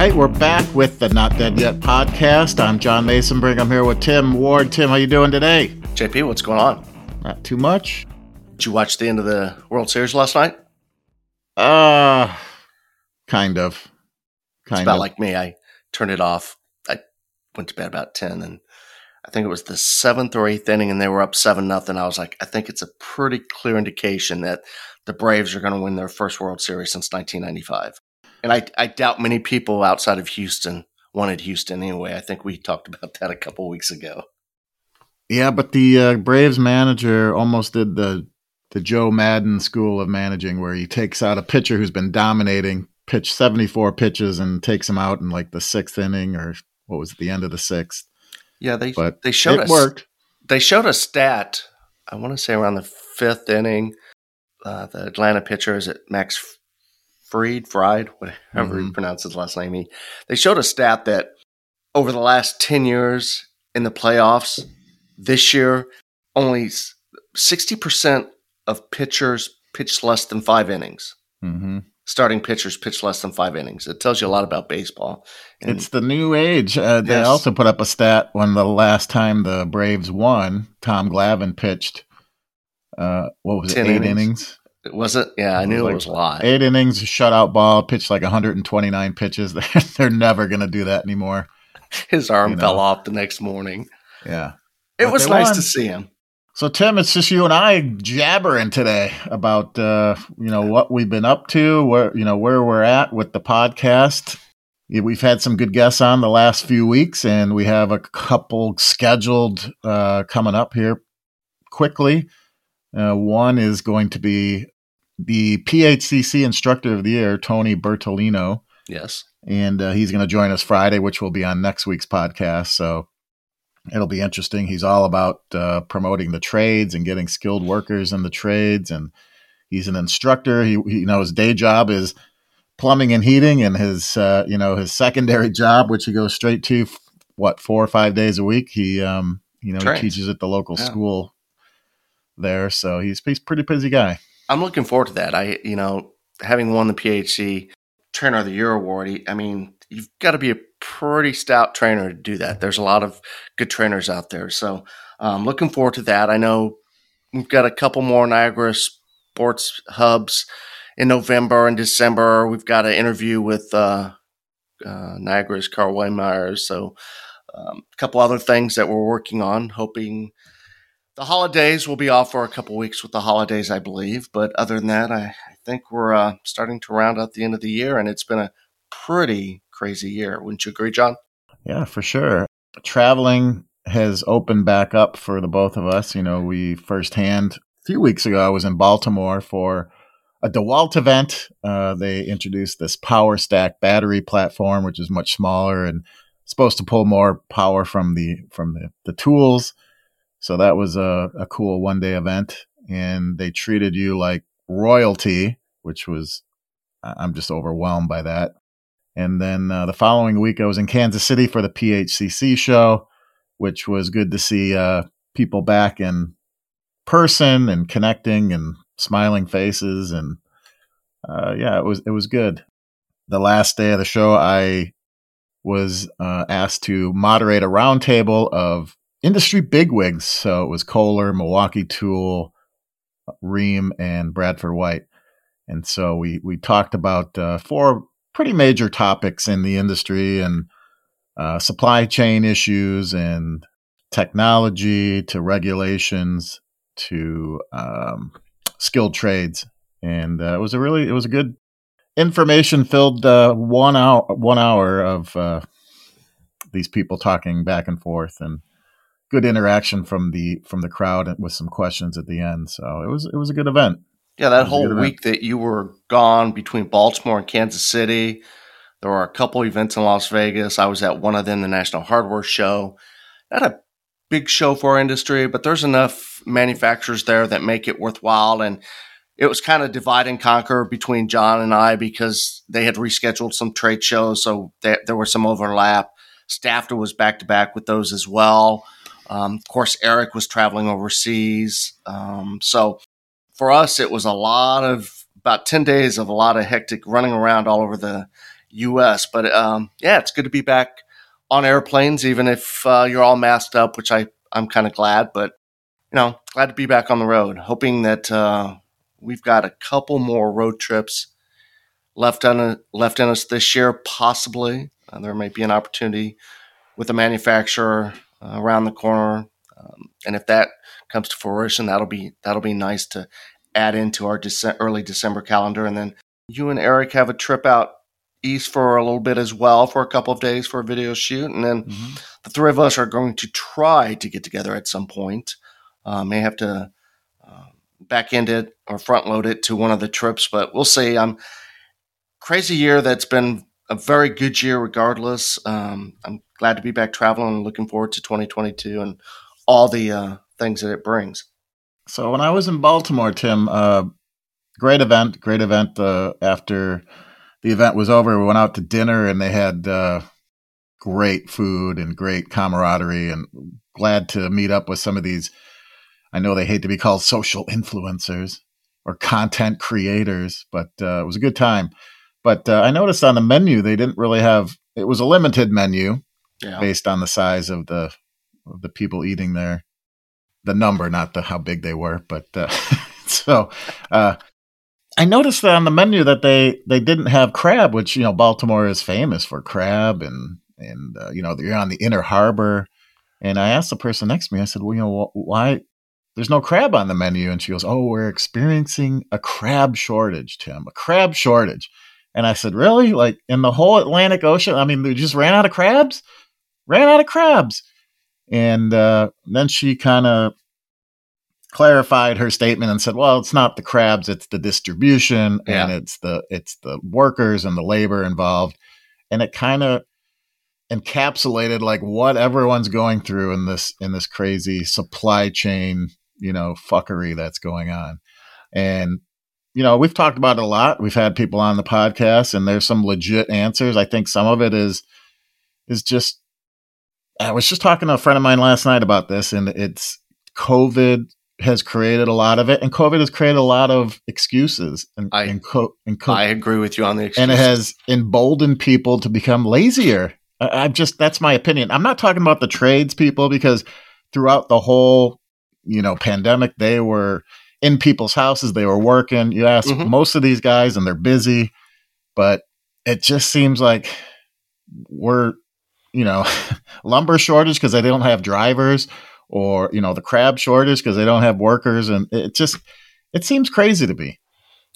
right, we're back with the Not Dead Yet podcast. I'm John Masonbrink. I'm here with Tim Ward. Tim, how you doing today? JP, what's going on? Not too much. Did you watch the end of the World Series last night? Uh kind of. Kind it's about of. like me. I turned it off. I went to bed about ten, and I think it was the seventh or eighth inning, and they were up seven nothing. I was like, I think it's a pretty clear indication that the Braves are going to win their first World Series since 1995. And I, I doubt many people outside of Houston wanted Houston anyway. I think we talked about that a couple weeks ago. Yeah, but the uh, Braves manager almost did the the Joe Maddon school of managing, where he takes out a pitcher who's been dominating, pitch seventy four pitches, and takes him out in like the sixth inning or what was it, the end of the sixth. Yeah, they but they showed it us worked. They showed a stat. I want to say around the fifth inning, uh, the Atlanta pitcher is it Max Fried, Fried, whatever mm-hmm. you pronounce his last name. He, they showed a stat that over the last 10 years in the playoffs, this year, only 60% of pitchers pitched less than five innings. Mm-hmm. Starting pitchers pitch less than five innings. It tells you a lot about baseball. And it's the new age. Uh, they yes. also put up a stat when the last time the Braves won, Tom Glavine pitched. Uh, what was it? Eight innings. innings. It? Yeah, I knew it was, like it was a lot. Eight innings, shutout ball, pitched like 129 pitches. They're never going to do that anymore. His arm you know? fell off the next morning. Yeah. It but was nice won. to see him. So Tim, it's just you and I jabbering today about uh, you know what we've been up to, where you know where we're at with the podcast. We've had some good guests on the last few weeks, and we have a couple scheduled uh, coming up here quickly. Uh, one is going to be the PHCC Instructor of the Year, Tony Bertolino. Yes. And uh, he's going to join us Friday, which will be on next week's podcast. So it'll be interesting. He's all about uh, promoting the trades and getting skilled workers in the trades. And he's an instructor. He, he you know, his day job is plumbing and heating, and his, uh, you know, his secondary job, which he goes straight to, what, four or five days a week. He, um, you know, he teaches at the local yeah. school there. So he's he's pretty busy guy. I'm looking forward to that. I you know having won the PHC Trainer of the Year award. I mean, you've got to be a pretty stout trainer to do that. There's a lot of good trainers out there. So um, looking forward to that. I know we've got a couple more Niagara sports hubs in November and December. We've got an interview with uh, uh, Niagara's Carl Waymyers. So um, a couple other things that we're working on, hoping the holidays will be off for a couple weeks with the holidays, I believe. But other than that, I, I think we're uh, starting to round out the end of the year, and it's been a pretty crazy year. Wouldn't you agree, John? Yeah, for sure. Traveling has opened back up for the both of us. You know, we firsthand a few weeks ago, I was in Baltimore for a DeWalt event. Uh, they introduced this Power Stack battery platform, which is much smaller and supposed to pull more power from the from the, the tools. So that was a, a cool one day event. And they treated you like royalty, which was, I'm just overwhelmed by that. And then uh, the following week, I was in Kansas City for the PHCC show, which was good to see uh, people back in person and connecting and smiling faces. And uh, yeah, it was it was good. The last day of the show, I was uh, asked to moderate a roundtable of industry bigwigs. So it was Kohler, Milwaukee Tool, Rheem, and Bradford White. And so we we talked about uh, four pretty major topics in the industry and uh, supply chain issues and technology to regulations to um, skilled trades. And uh, it was a really it was a good information filled uh, one hour one hour of uh, these people talking back and forth and good interaction from the from the crowd with some questions at the end. So it was it was a good event. Yeah, that whole week that you were gone between Baltimore and Kansas City, there were a couple events in Las Vegas. I was at one of them, the National Hardware Show. Not a big show for our industry, but there's enough manufacturers there that make it worthwhile. And it was kind of divide and conquer between John and I because they had rescheduled some trade shows, so there, there was some overlap. STAFDA was back to back with those as well. Um, of course, Eric was traveling overseas. Um, so for us, it was a lot of about 10 days of a lot of hectic running around all over the U.S. But um, yeah, it's good to be back on airplanes, even if uh, you're all masked up, which I I'm kind of glad. But you know, glad to be back on the road. Hoping that uh, we've got a couple more road trips left on left in us this year, possibly. Uh, there might be an opportunity with a manufacturer around the corner, um, and if that comes to fruition, that'll be that'll be nice to add into our Dece- early December calendar. And then you and Eric have a trip out east for a little bit as well for a couple of days for a video shoot, and then mm-hmm. the three of us are going to try to get together at some point. Uh, may have to uh, back end it or front load it to one of the trips, but we'll see. I'm crazy year that's been a very good year regardless. Um, I'm glad to be back traveling and looking forward to 2022 and all the uh, things that it brings. So when I was in Baltimore, Tim, uh, great event, great event. Uh, after the event was over, we went out to dinner and they had uh, great food and great camaraderie and glad to meet up with some of these. I know they hate to be called social influencers or content creators, but uh, it was a good time. But uh, I noticed on the menu they didn't really have. It was a limited menu yeah. based on the size of the of the people eating there, the number, not the how big they were. But uh, so uh, I noticed that on the menu that they they didn't have crab, which you know Baltimore is famous for crab, and and uh, you know you're on the Inner Harbor. And I asked the person next to me, I said, well, you know, why there's no crab on the menu? And she goes, oh, we're experiencing a crab shortage, Tim, a crab shortage. And I said, Really? Like in the whole Atlantic Ocean? I mean, they just ran out of crabs? Ran out of crabs. And uh, then she kind of clarified her statement and said, "Well, it's not the crabs; it's the distribution, yeah. and it's the it's the workers and the labor involved." And it kind of encapsulated like what everyone's going through in this in this crazy supply chain, you know, fuckery that's going on. And you know, we've talked about it a lot. We've had people on the podcast and there's some legit answers. I think some of it is is just I was just talking to a friend of mine last night about this and it's COVID has created a lot of it and COVID has created a lot of excuses and, I, and, co- and co- I agree with you on the excuses. And it has emboldened people to become lazier. I, I'm just that's my opinion. I'm not talking about the trades people because throughout the whole, you know, pandemic they were in people's houses. They were working. You ask mm-hmm. most of these guys, and they're busy, but it just seems like we're, you know, lumber shortage because they don't have drivers, or you know, the crab shortage because they don't have workers, and it just it seems crazy to me.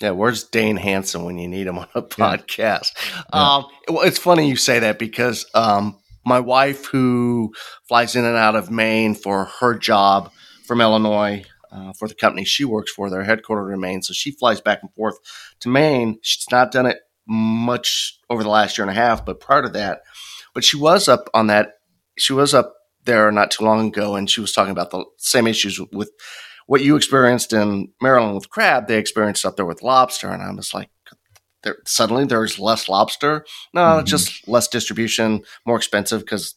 Yeah, where's Dane Hanson when you need him on a podcast? Yeah. Um, well, it's funny you say that because um, my wife, who flies in and out of Maine for her job from Illinois, uh, for the company she works for. They're headquartered in Maine, so she flies back and forth to Maine. She's not done it much over the last year and a half, but prior to that, but she was up on that. She was up there not too long ago, and she was talking about the same issues with what you experienced in Maryland with crab. They experienced up there with lobster, and I was like, there, suddenly there's less lobster. No, mm-hmm. just less distribution, more expensive because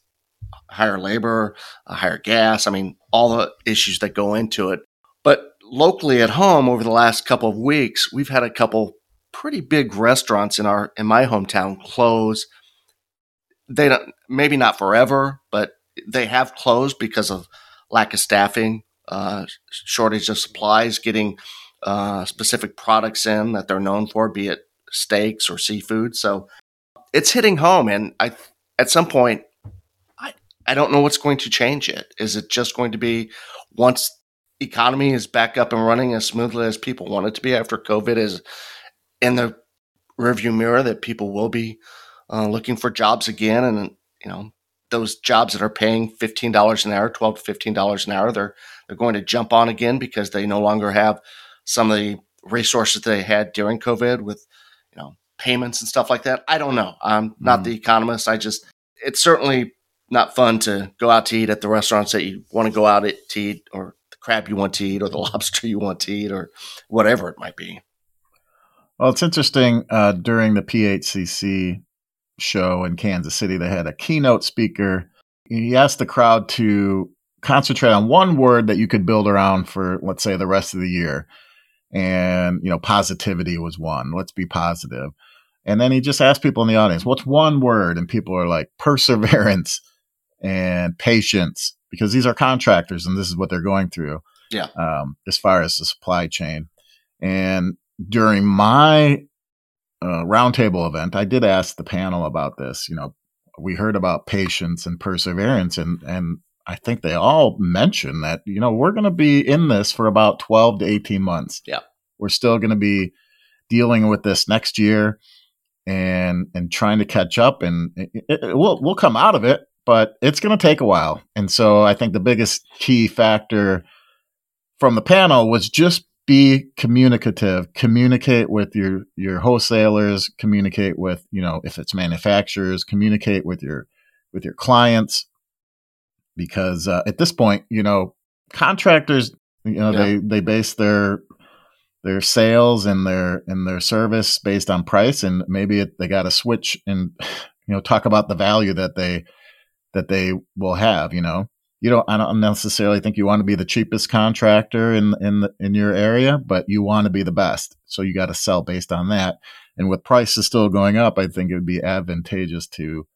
higher labor, higher gas. I mean, all the issues that go into it. But locally at home over the last couple of weeks, we've had a couple pretty big restaurants in our in my hometown close. They don't maybe not forever, but they have closed because of lack of staffing, uh, shortage of supplies, getting uh, specific products in that they're known for, be it steaks or seafood. So it's hitting home, and I at some point I I don't know what's going to change it. Is it just going to be once economy is back up and running as smoothly as people want it to be after COVID is in the rearview mirror that people will be uh, looking for jobs again. And, you know, those jobs that are paying $15 an hour, 12 to $15 an hour, they're, they're going to jump on again because they no longer have some of the resources they had during COVID with, you know, payments and stuff like that. I don't know. I'm not mm. the economist. I just, it's certainly not fun to go out to eat at the restaurants that you want to go out to eat or the crab you want to eat or the lobster you want to eat or whatever it might be. Well, it's interesting. Uh, during the PHCC show in Kansas City, they had a keynote speaker. He asked the crowd to concentrate on one word that you could build around for, let's say, the rest of the year. And, you know, positivity was one. Let's be positive. And then he just asked people in the audience, what's one word? And people are like perseverance and patience because these are contractors and this is what they're going through. Yeah. Um, as far as the supply chain. And during my uh, roundtable event, I did ask the panel about this. You know, we heard about patience and perseverance, and and I think they all mentioned that you know we're going to be in this for about twelve to eighteen months. Yeah, we're still going to be dealing with this next year, and and trying to catch up, and it, it, we'll we'll come out of it, but it's going to take a while. And so I think the biggest key factor from the panel was just be communicative. Communicate with your your wholesalers. Communicate with you know if it's manufacturers communicate with your with your clients. Because uh, at this point you know contractors you know yeah. they they base their their sales and their and their service based on price. And maybe it, they got to switch and you know talk about the value that they that they will have you know you don't I don't necessarily think you want to be the cheapest contractor in in in your area, but you want to be the best. So you got to sell based on that. And with prices still going up, I think it would be advantageous to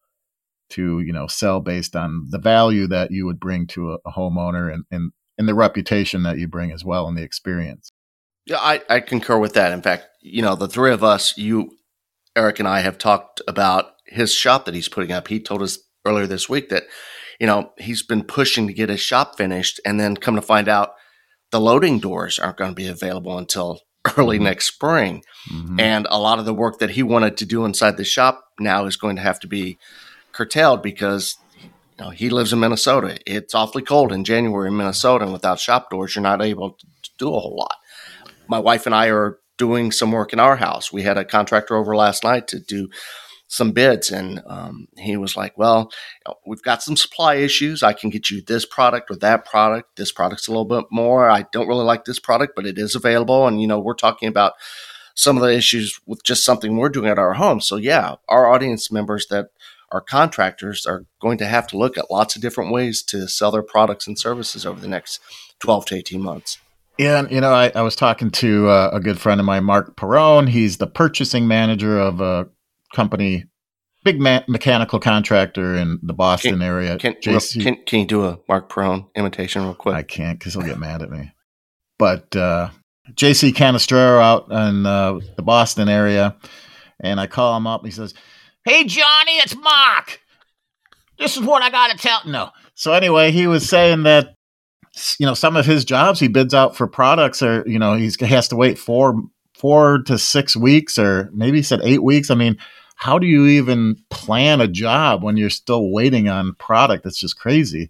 to you know sell based on the value that you would bring to a, a homeowner and, and and the reputation that you bring as well and the experience. Yeah, I, I concur with that. In fact, you know, the three of us, you, Eric, and I have talked about his shop that he's putting up. He told us earlier this week that you know, he's been pushing to get his shop finished and then come to find out the loading doors aren't going to be available until early mm-hmm. next spring. Mm-hmm. And a lot of the work that he wanted to do inside the shop now is going to have to be curtailed because you know, he lives in Minnesota. It's awfully cold in January in Minnesota, and without shop doors, you're not able to do a whole lot. My wife and I are doing some work in our house. We had a contractor over last night to do some bids and um, he was like well we've got some supply issues. I can get you this product or that product. This product's a little bit more. I don't really like this product but it is available. And you know we're talking about some of the issues with just something we're doing at our home. So yeah our audience members that are contractors are going to have to look at lots of different ways to sell their products and services over the next 12 to 18 months. Yeah, and, you know, I, I was talking to uh, a good friend of mine, Mark Perone. He's the purchasing manager of a company, big ma- mechanical contractor in the Boston can, area. Can, JC, can, can you do a Mark Perone imitation real quick? I can't because he'll get mad at me. But uh, JC Canestraro out in uh, the Boston area, and I call him up. And he says, "Hey Johnny, it's Mark. This is what I got to tell." No. So anyway, he was saying that you know some of his jobs he bids out for products or you know he's, he has to wait four four to six weeks or maybe he said eight weeks. I mean, how do you even plan a job when you're still waiting on product? It's just crazy.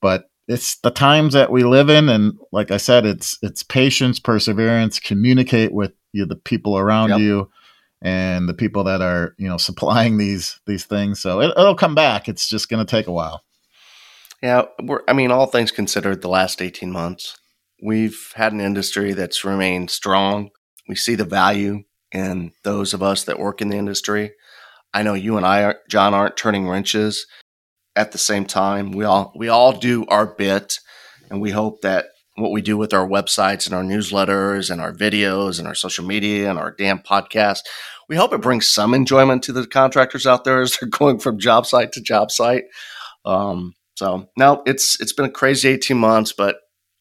But it's the times that we live in, and like I said, it's it's patience, perseverance, communicate with you, the people around yep. you, and the people that are you know supplying these these things. So it, will come back. It's just going to take a while. Yeah, we're. I mean, all things considered, the last eighteen months, we've had an industry that's remained strong. We see the value in those of us that work in the industry. I know you and I, John, aren't turning wrenches at the same time. We all we all do our bit, and we hope that what we do with our websites and our newsletters and our videos and our social media and our damn podcast, we hope it brings some enjoyment to the contractors out there as they're going from job site to job site. Um, so now it's it's been a crazy eighteen months, but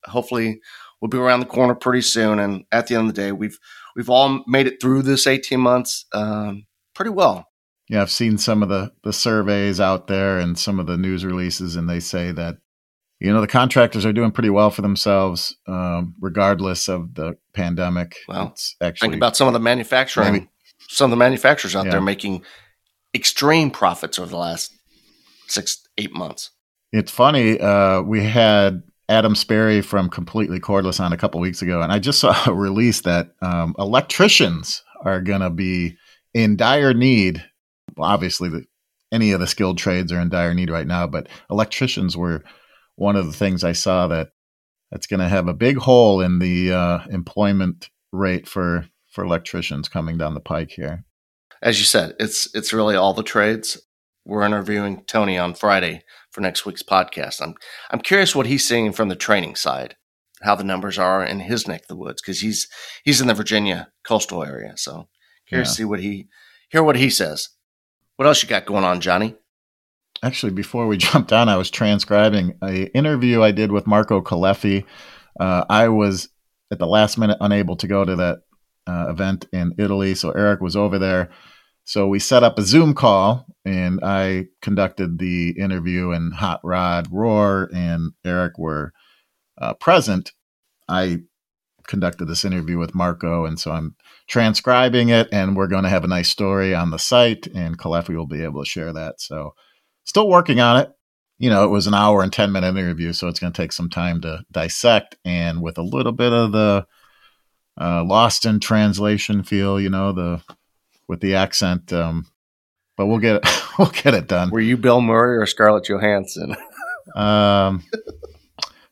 hopefully we'll be around the corner pretty soon. And at the end of the day, we've we've all made it through this 18 months um, pretty well. Yeah, I've seen some of the the surveys out there and some of the news releases, and they say that you know the contractors are doing pretty well for themselves, um, regardless of the pandemic. Well, it's actually think about some of the manufacturing, maybe, some of the manufacturers out yeah. there making extreme profits over the last six eight months. It's funny. Uh, we had Adam Sperry from Completely Cordless on a couple weeks ago, and I just saw a release that um, electricians are going to be in dire need. Well, obviously, the, any of the skilled trades are in dire need right now, but electricians were one of the things I saw that that's going to have a big hole in the uh, employment rate for for electricians coming down the pike here. As you said, it's it's really all the trades. We're interviewing Tony on Friday for next week's podcast. I'm I'm curious what he's seeing from the training side, how the numbers are in his neck of the woods because he's he's in the Virginia coastal area. So curious yeah. to see what he hear what he says. What else you got going on, Johnny? Actually, before we jumped on, I was transcribing a interview I did with Marco Caleffi. Uh, I was at the last minute unable to go to that uh, event in Italy, so Eric was over there. So we set up a Zoom call, and I conducted the interview, and Hot Rod, Roar, and Eric were uh, present. I conducted this interview with Marco, and so I'm transcribing it, and we're going to have a nice story on the site, and Caleffi will be able to share that. So, still working on it. You know, it was an hour and 10 minute interview, so it's going to take some time to dissect, and with a little bit of the uh, lost in translation feel, you know, the with the accent. Um, but we'll get it, we'll get it done. Were you Bill Murray or Scarlett Johansson? um,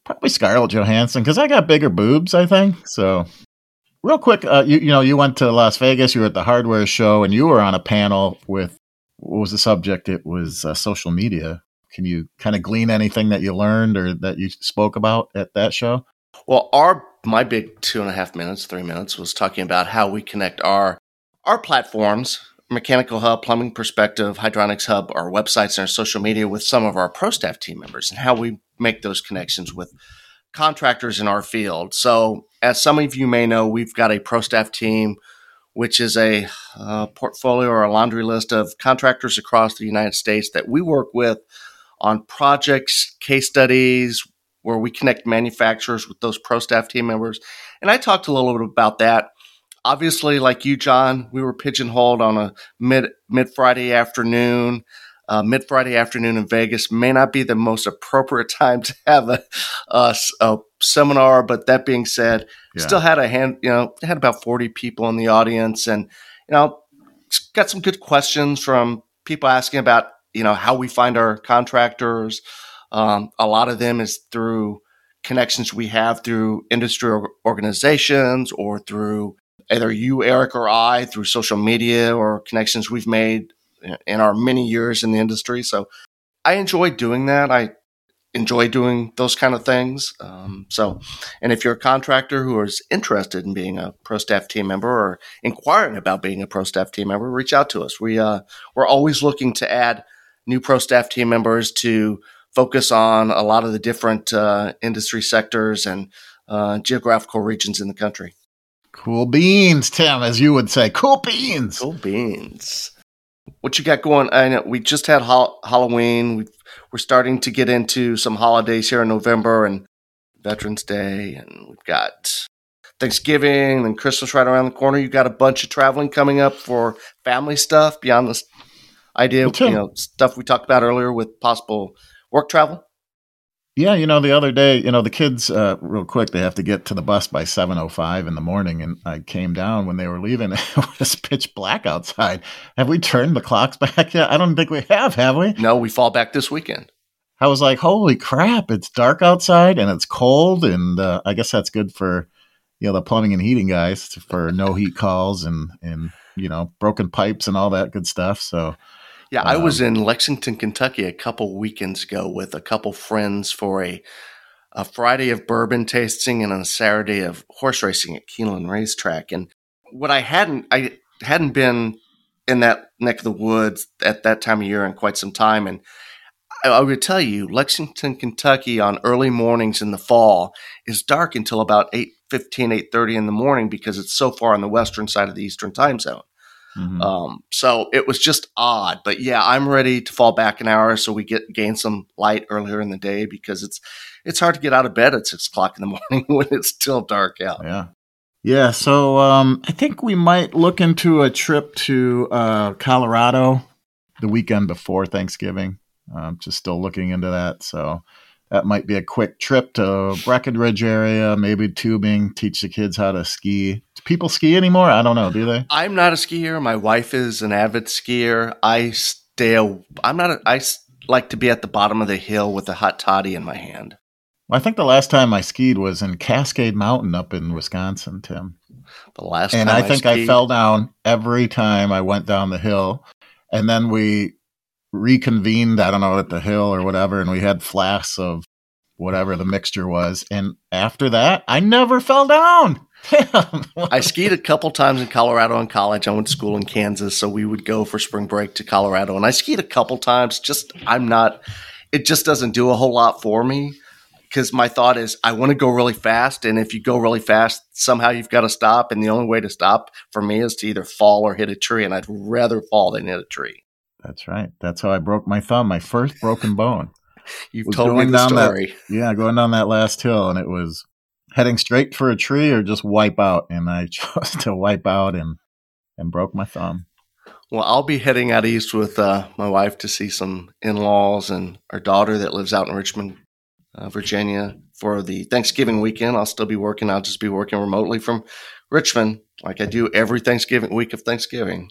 probably Scarlett Johansson because I got bigger boobs. I think so. Real quick, uh, you you know you went to Las Vegas. You were at the hardware show, and you were on a panel with what was the subject? It was uh, social media. Can you kind of glean anything that you learned or that you spoke about at that show? Well, our my big two and a half minutes, three minutes was talking about how we connect our our platforms, Mechanical Hub, Plumbing Perspective, Hydronics Hub, our websites and our social media with some of our pro staff team members and how we make those connections with contractors in our field. So, as some of you may know, we've got a pro staff team, which is a uh, portfolio or a laundry list of contractors across the United States that we work with on projects, case studies, where we connect manufacturers with those pro staff team members. And I talked a little bit about that obviously, like you, John, we were pigeonholed on a mid mid Friday afternoon. Uh, mid Friday afternoon in Vegas may not be the most appropriate time to have a, a, a seminar, but that being said, yeah. still had a hand. You know, had about forty people in the audience, and you know, got some good questions from people asking about you know how we find our contractors. Um, a lot of them is through connections we have through industry organizations or through either you, Eric, or I through social media or connections we've made in our many years in the industry. So I enjoy doing that. I enjoy doing those kind of things. Um, so, and if you're a contractor who is interested in being a pro staff team member or inquiring about being a pro staff team member, reach out to us. We uh, we're always looking to add new pro staff team members to focus on a lot of the different uh, industry sectors and uh, geographical regions in the country. Cool beans, Tim, as you would say. Cool beans. Cool beans. What you got going? I know we just had ha- Halloween. we are starting to get into some holidays here in November and Veterans Day, and we've got Thanksgiving and Christmas right around the corner. You got a bunch of traveling coming up for family stuff beyond this idea, you know, stuff we talked about earlier with possible work travel. Yeah, you know, the other day, you know, the kids, uh, real quick, they have to get to the bus by seven oh five in the morning, and I came down when they were leaving. It was pitch black outside. Have we turned the clocks back yet? I don't think we have. Have we? No, we fall back this weekend. I was like, holy crap! It's dark outside and it's cold, and uh, I guess that's good for you know the plumbing and heating guys for no heat calls and and you know broken pipes and all that good stuff. So yeah, I was um, in Lexington, Kentucky a couple weekends ago with a couple friends for a a Friday of bourbon tasting and a Saturday of horse racing at Keeneland Racetrack. And what I hadn't I hadn't been in that neck of the woods at that time of year in quite some time. And I, I would tell you, Lexington, Kentucky on early mornings in the fall is dark until about 8 15, 8 30 in the morning because it's so far on the western side of the eastern time zone. Mm-hmm. Um, so it was just odd, but yeah, I'm ready to fall back an hour so we get gain some light earlier in the day because it's it's hard to get out of bed at six o'clock in the morning when it's still dark out. Yeah, yeah. So um, I think we might look into a trip to uh, Colorado the weekend before Thanksgiving. I'm just still looking into that. So that might be a quick trip to Breckenridge area, maybe tubing, teach the kids how to ski. People ski anymore? I don't know. Do they? I'm not a skier. My wife is an avid skier. I stay. I'm not. A, I like to be at the bottom of the hill with a hot toddy in my hand. Well, I think the last time I skied was in Cascade Mountain up in Wisconsin, Tim. The last and I think I, I fell down every time I went down the hill. And then we reconvened, I don't know, at the hill or whatever, and we had flasks of whatever the mixture was. And after that, I never fell down. I skied a couple times in Colorado in college. I went to school in Kansas, so we would go for spring break to Colorado, and I skied a couple times. Just I'm not. It just doesn't do a whole lot for me because my thought is I want to go really fast, and if you go really fast, somehow you've got to stop, and the only way to stop for me is to either fall or hit a tree, and I'd rather fall than hit a tree. That's right. That's how I broke my thumb, my first broken bone. You've told me the story. That, yeah, going down that last hill, and it was heading straight for a tree or just wipe out, and I chose to wipe out and and broke my thumb. Well, I'll be heading out east with uh, my wife to see some in laws and our daughter that lives out in Richmond, uh, Virginia, for the Thanksgiving weekend. I'll still be working. I'll just be working remotely from Richmond, like I do every Thanksgiving week of Thanksgiving.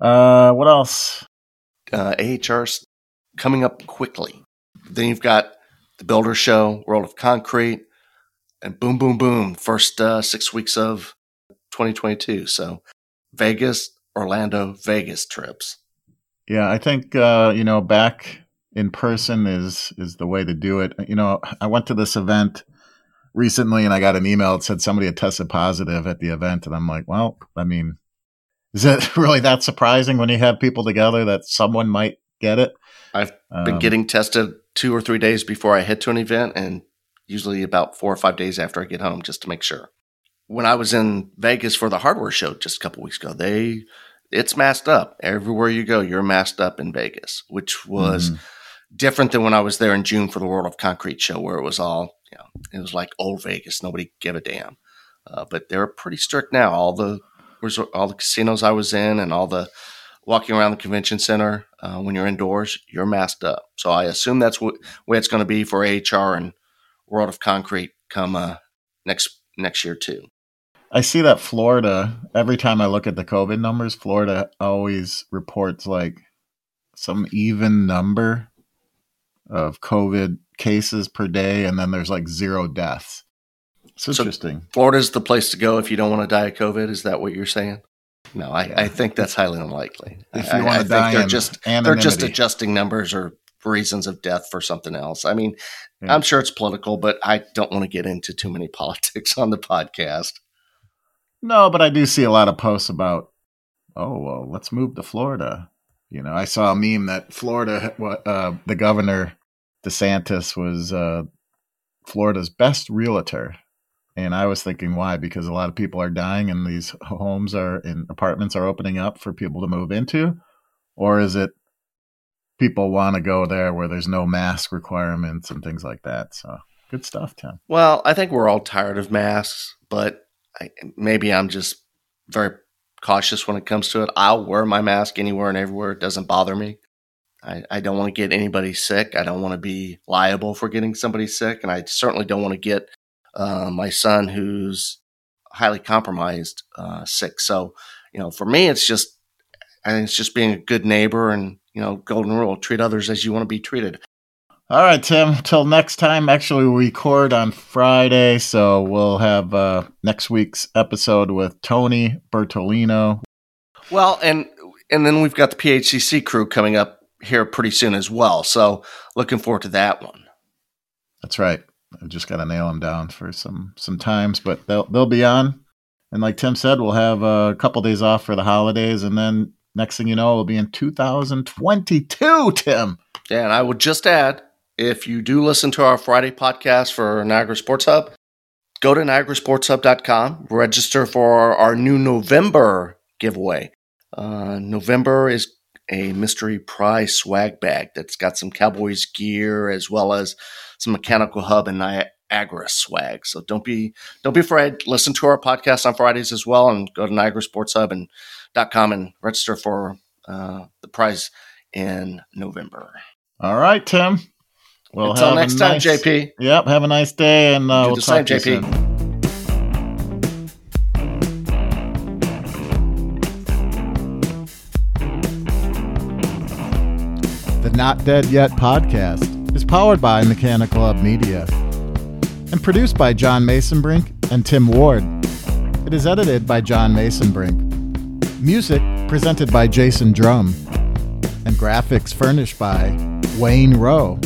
Uh, what else? Uh, AHR's coming up quickly. Then you've got the Builder Show, World of Concrete, and boom, boom, boom, first uh, six weeks of 2022. So Vegas, Orlando, Vegas trips. Yeah, I think uh, you know back in person is is the way to do it. You know, I went to this event recently and I got an email that said somebody had tested positive at the event, and I'm like, well, I mean, is it really that surprising when you have people together that someone might get it? I've been um, getting tested two or three days before I head to an event, and usually about four or five days after I get home just to make sure. When I was in Vegas for the hardware show just a couple weeks ago, they it's masked up. Everywhere you go, you're masked up in Vegas, which was mm-hmm. different than when I was there in June for the World of Concrete show, where it was all, you know, it was like old Vegas. Nobody gave a damn. Uh, but they're pretty strict now. All the all the casinos I was in and all the walking around the convention center uh, when you're indoors, you're masked up. So I assume that's what way it's going to be for HR and World of Concrete come uh, next next year too. I see that Florida. Every time I look at the COVID numbers, Florida always reports like some even number of COVID cases per day, and then there's like zero deaths. It's interesting. So Florida's the place to go if you don't want to die of COVID. Is that what you're saying? No, I, yeah. I think that's highly unlikely. If you I, want to I die, they're just anonymity. they're just adjusting numbers or reasons of death for something else. I mean, yeah. I'm sure it's political, but I don't want to get into too many politics on the podcast. No, but I do see a lot of posts about, oh, well, let's move to Florida. You know, I saw a meme that Florida, uh, the governor DeSantis was uh, Florida's best realtor. And I was thinking, why? Because a lot of people are dying and these homes are in apartments are opening up for people to move into? Or is it people want to go there where there's no mask requirements and things like that. So good stuff, Tim. Well, I think we're all tired of masks, but I, maybe I'm just very cautious when it comes to it. I'll wear my mask anywhere and everywhere. It doesn't bother me. I, I don't want to get anybody sick. I don't want to be liable for getting somebody sick. And I certainly don't want to get uh, my son, who's highly compromised, uh, sick. So, you know, for me, it's just, I think it's just being a good neighbor and you know, golden rule treat others as you want to be treated. All right, Tim. Till next time. Actually, we record on Friday, so we'll have uh, next week's episode with Tony Bertolino. Well, and and then we've got the PHCC crew coming up here pretty soon as well. So looking forward to that one. That's right. I've just got to nail them down for some some times, but they'll they'll be on. And like Tim said, we'll have a couple days off for the holidays, and then Next thing you know, it'll be in 2022, Tim. Yeah, and I would just add if you do listen to our Friday podcast for Niagara Sports Hub, go to niagarasportshub.com, register for our new November giveaway. Uh, November is a mystery prize swag bag that's got some Cowboys gear as well as some Mechanical Hub and Niagara swag. So don't be don't be afraid. Listen to our podcast on Fridays as well, and go to Niagara Sports Hub and com and register for uh, the prize in November. All right, Tim. Well, until next time, JP. Yep. Have a nice day, and uh, we'll talk same, to you JP. Soon. The Not Dead Yet podcast is powered by Mechanical Hub Media and produced by John Masonbrink and Tim Ward. It is edited by John Masonbrink. Music presented by Jason Drum. And graphics furnished by Wayne Rowe.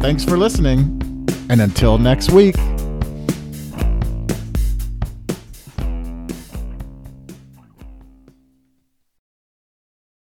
Thanks for listening, and until next week.